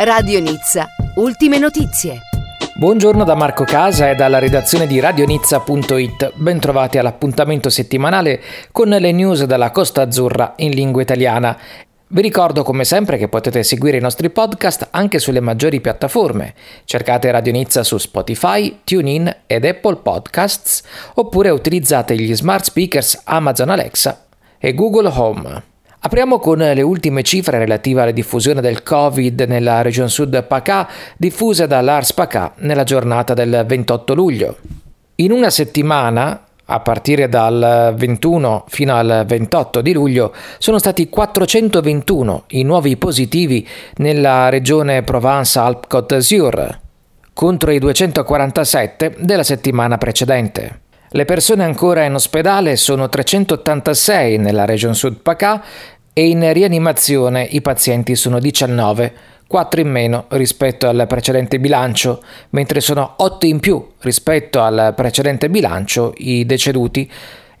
Radio Nizza, ultime notizie. Buongiorno da Marco Casa e dalla redazione di radionizza.it. Bentrovati all'appuntamento settimanale con le news dalla Costa Azzurra in lingua italiana. Vi ricordo come sempre che potete seguire i nostri podcast anche sulle maggiori piattaforme. Cercate Radio Nizza su Spotify, TuneIn ed Apple Podcasts oppure utilizzate gli smart speakers Amazon Alexa e Google Home. Apriamo con le ultime cifre relative alla diffusione del Covid nella regione sud PACA, diffuse dall'Ars PACA nella giornata del 28 luglio. In una settimana, a partire dal 21 fino al 28 di luglio, sono stati 421 i nuovi positivi nella regione Provence-Alpes-Côte d'Azur, contro i 247 della settimana precedente. Le persone ancora in ospedale sono 386 nella regione Sud PACA e in rianimazione i pazienti sono 19, 4 in meno rispetto al precedente bilancio, mentre sono 8 in più rispetto al precedente bilancio i deceduti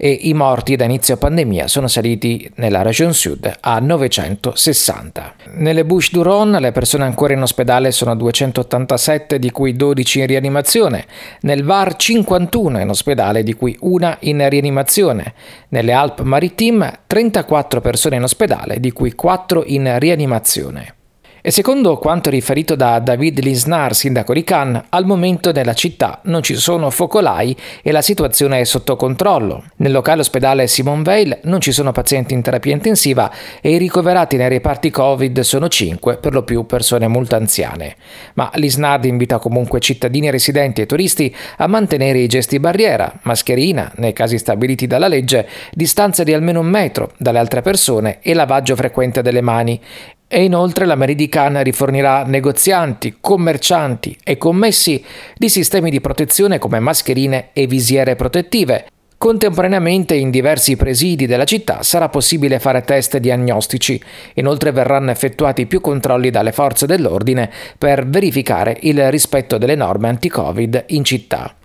e i morti da inizio pandemia sono saliti nella regione sud a 960. Nelle Bouches du Rhône le persone ancora in ospedale sono 287, di cui 12 in rianimazione, nel Var 51 in ospedale, di cui una in rianimazione, nelle Alpes Maritimes 34 persone in ospedale, di cui 4 in rianimazione. E secondo quanto riferito da David Lisnar, sindaco di Cannes, al momento nella città non ci sono focolai e la situazione è sotto controllo. Nel locale ospedale Simon Veil non ci sono pazienti in terapia intensiva e i ricoverati nei reparti Covid sono 5, per lo più persone molto anziane. Ma Lisnard invita comunque cittadini residenti e turisti a mantenere i gesti barriera, mascherina, nei casi stabiliti dalla legge, distanza di almeno un metro dalle altre persone e lavaggio frequente delle mani e inoltre la Meridican rifornirà negozianti, commercianti e commessi di sistemi di protezione come mascherine e visiere protettive. Contemporaneamente in diversi presidi della città sarà possibile fare test diagnostici. Inoltre verranno effettuati più controlli dalle forze dell'ordine per verificare il rispetto delle norme anti-Covid in città.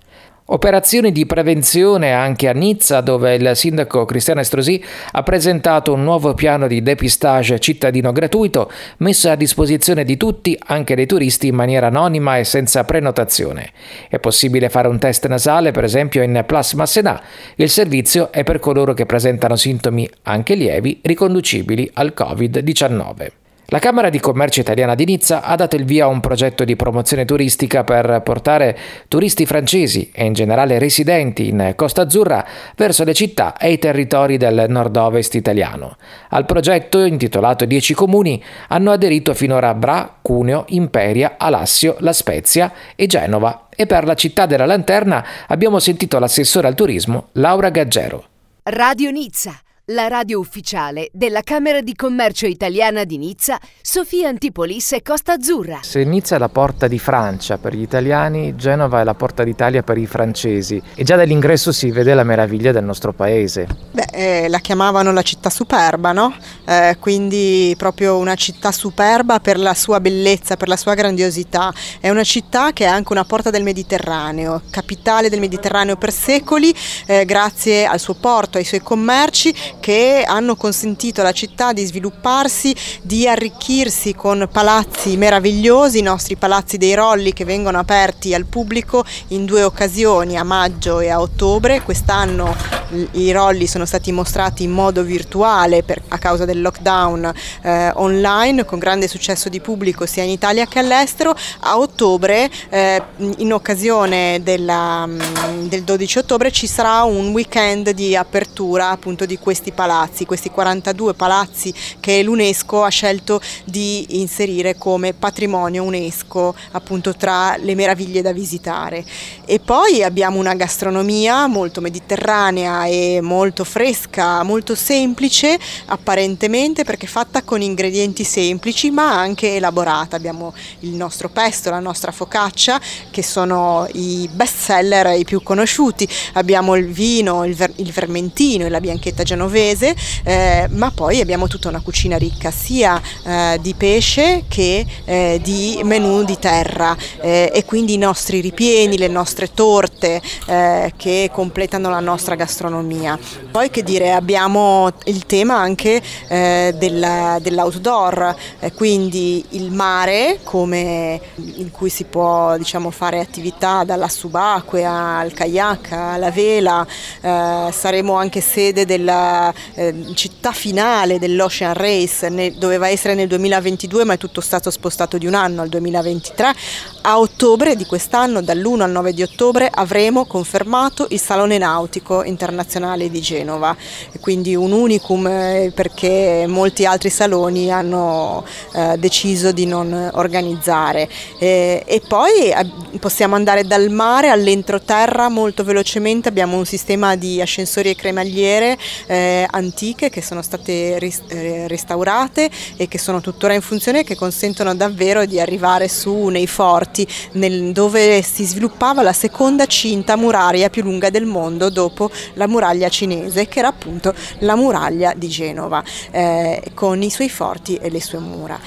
Operazioni di prevenzione anche a Nizza, dove il sindaco Cristiano Estrosi ha presentato un nuovo piano di depistage cittadino gratuito messo a disposizione di tutti, anche dei turisti, in maniera anonima e senza prenotazione. È possibile fare un test nasale, per esempio in Plasma Senà. Il servizio è per coloro che presentano sintomi anche lievi riconducibili al Covid-19. La Camera di Commercio italiana di Nizza ha dato il via a un progetto di promozione turistica per portare turisti francesi e in generale residenti in Costa Azzurra verso le città e i territori del nord-ovest italiano. Al progetto, intitolato 10 comuni, hanno aderito finora Bra, Cuneo, Imperia, Alassio, La Spezia e Genova. E per la città della Lanterna abbiamo sentito l'assessore al turismo Laura Gaggero. Radio Nizza la radio ufficiale della Camera di Commercio italiana di Nizza, Sofia Antipolis e Costa Azzurra. Se Nizza è la porta di Francia per gli italiani, Genova è la porta d'Italia per i francesi e già dall'ingresso si vede la meraviglia del nostro paese. Beh, eh, la chiamavano la città superba, no? Eh, quindi proprio una città superba per la sua bellezza, per la sua grandiosità. È una città che è anche una porta del Mediterraneo, capitale del Mediterraneo per secoli, eh, grazie al suo porto, ai suoi commerci che hanno consentito alla città di svilupparsi, di arricchirsi con palazzi meravigliosi, i nostri palazzi dei Rolli che vengono aperti al pubblico in due occasioni, a maggio e a ottobre. Quest'anno i Rolli sono stati mostrati in modo virtuale per, a causa del lockdown eh, online con grande successo di pubblico sia in Italia che all'estero. A ottobre, eh, in occasione della, mm, del 12 ottobre, ci sarà un weekend di apertura appunto di questi palazzi, questi 42 palazzi che l'UNESCO ha scelto di inserire come patrimonio UNESCO appunto tra le meraviglie da visitare. E poi abbiamo una gastronomia molto mediterranea e molto fresca, molto semplice apparentemente perché fatta con ingredienti semplici ma anche elaborata. Abbiamo il nostro pesto, la nostra focaccia, che sono i best seller, i più conosciuti. Abbiamo il vino, il, ver- il vermentino e la bianchetta genovese, eh, ma poi abbiamo tutta una cucina ricca sia eh, di pesce che eh, di menù di terra eh, e quindi i nostri ripieni, le nostre torte eh, che completano la nostra gastronomia. Poi che dire, abbiamo il tema anche eh, della, dell'outdoor, quindi il mare come in cui si può diciamo, fare attività dalla subacquea al kayak alla vela, saremo anche sede della città finale dell'Ocean Race, ne, doveva essere nel 2022 ma è tutto stato spostato di un anno al 2023. A ottobre di quest'anno, dall'1 al 9 di ottobre, avremo confermato il Salone Nautico Internazionale di Genova, quindi un unicum eh, perché molti altri saloni hanno eh, deciso di non organizzare. E, e poi eh, possiamo andare dal mare all'entroterra molto velocemente, abbiamo un sistema di ascensori e cremagliere eh, antiche che sono state ris- eh, restaurate e che sono tuttora in funzione e che consentono davvero di arrivare su nei forti nel, dove si sviluppava la seconda cinta muraria più lunga del mondo dopo la muraglia cinese che era appunto la muraglia di Genova eh, con i suoi forti e le sue mura.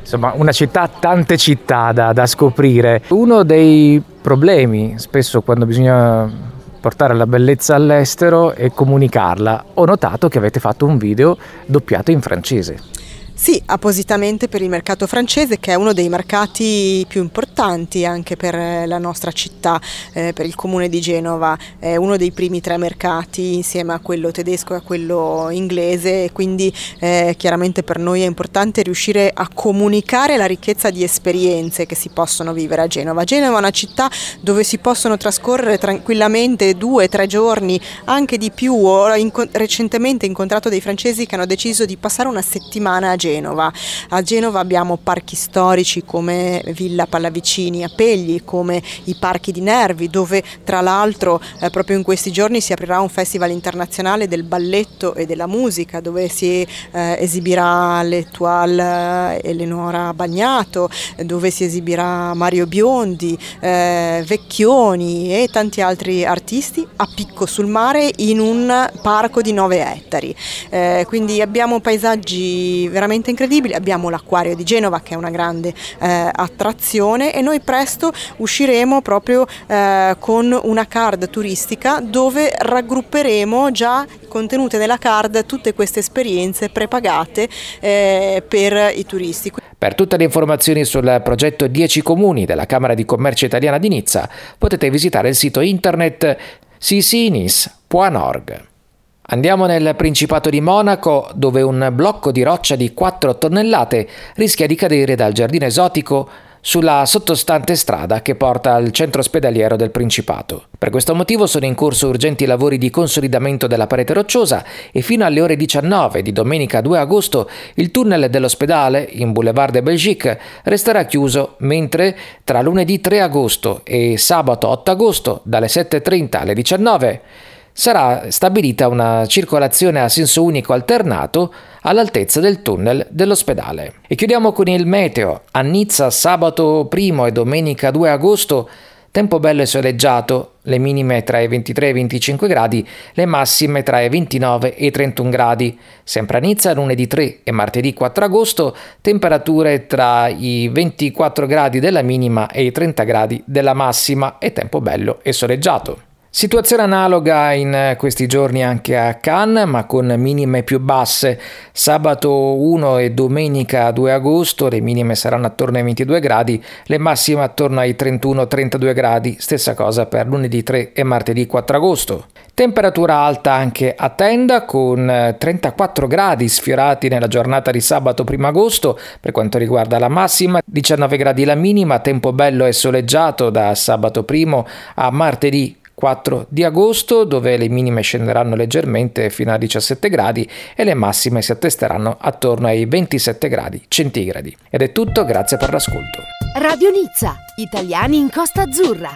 Insomma, una città, tante città da, da scoprire. Uno dei problemi, spesso quando bisogna portare la bellezza all'estero e comunicarla, ho notato che avete fatto un video doppiato in francese. Sì, appositamente per il mercato francese che è uno dei mercati più importanti anche per eh, la nostra città, eh, per il comune di Genova, è uno dei primi tre mercati insieme a quello tedesco e a quello inglese e quindi eh, chiaramente per noi è importante riuscire a comunicare la ricchezza di esperienze che si possono vivere a Genova. Genova è una città dove si possono trascorrere tranquillamente due, tre giorni, anche di più. Ho inco- recentemente incontrato dei francesi che hanno deciso di passare una settimana a Genova Genova. A Genova abbiamo parchi storici come Villa Pallavicini a Pegli, come i parchi di Nervi, dove tra l'altro eh, proprio in questi giorni si aprirà un festival internazionale del balletto e della musica, dove si eh, esibirà l'Etoile eh, Eleonora Bagnato, dove si esibirà Mario Biondi, eh, Vecchioni e tanti altri artisti a picco sul mare in un parco di 9 ettari. Eh, quindi abbiamo paesaggi veramente veramente incredibili. Abbiamo l'acquario di Genova che è una grande eh, attrazione e noi presto usciremo proprio eh, con una card turistica dove raggrupperemo già contenute nella card tutte queste esperienze prepagate eh, per i turisti. Per tutte le informazioni sul progetto 10 comuni della Camera di Commercio Italiana di Nizza potete visitare il sito internet sisinis.org. Andiamo nel Principato di Monaco, dove un blocco di roccia di 4 tonnellate rischia di cadere dal giardino esotico sulla sottostante strada che porta al centro ospedaliero del Principato. Per questo motivo sono in corso urgenti lavori di consolidamento della parete rocciosa e fino alle ore 19 di domenica 2 agosto il tunnel dell'ospedale in Boulevard de Belgique resterà chiuso, mentre tra lunedì 3 agosto e sabato 8 agosto dalle 7.30 alle 19 sarà stabilita una circolazione a senso unico alternato all'altezza del tunnel dell'ospedale. E chiudiamo con il meteo. A Nizza sabato 1 e domenica 2 agosto tempo bello e soleggiato, le minime tra i 23 e i 25 gradi, le massime tra i 29 e i 31 gradi. Sempre a Nizza lunedì 3 e martedì 4 agosto, temperature tra i 24 gradi della minima e i 30 gradi della massima e tempo bello e soleggiato. Situazione analoga in questi giorni anche a Cannes, ma con minime più basse. Sabato 1 e domenica 2 agosto le minime saranno attorno ai 22 gradi, le massime attorno ai 31-32 gradi, stessa cosa per lunedì 3 e martedì 4 agosto. Temperatura alta anche a Tenda con 34 gradi sfiorati nella giornata di sabato 1 agosto per quanto riguarda la massima, 19 gradi la minima, tempo bello e soleggiato da sabato 1 a martedì 4 di agosto dove le minime scenderanno leggermente fino a 17 gradi e le massime si attesteranno attorno ai 27 gradi centigradi. Ed è tutto, grazie per l'ascolto. Radio Nizza, italiani in Costa Azzurra.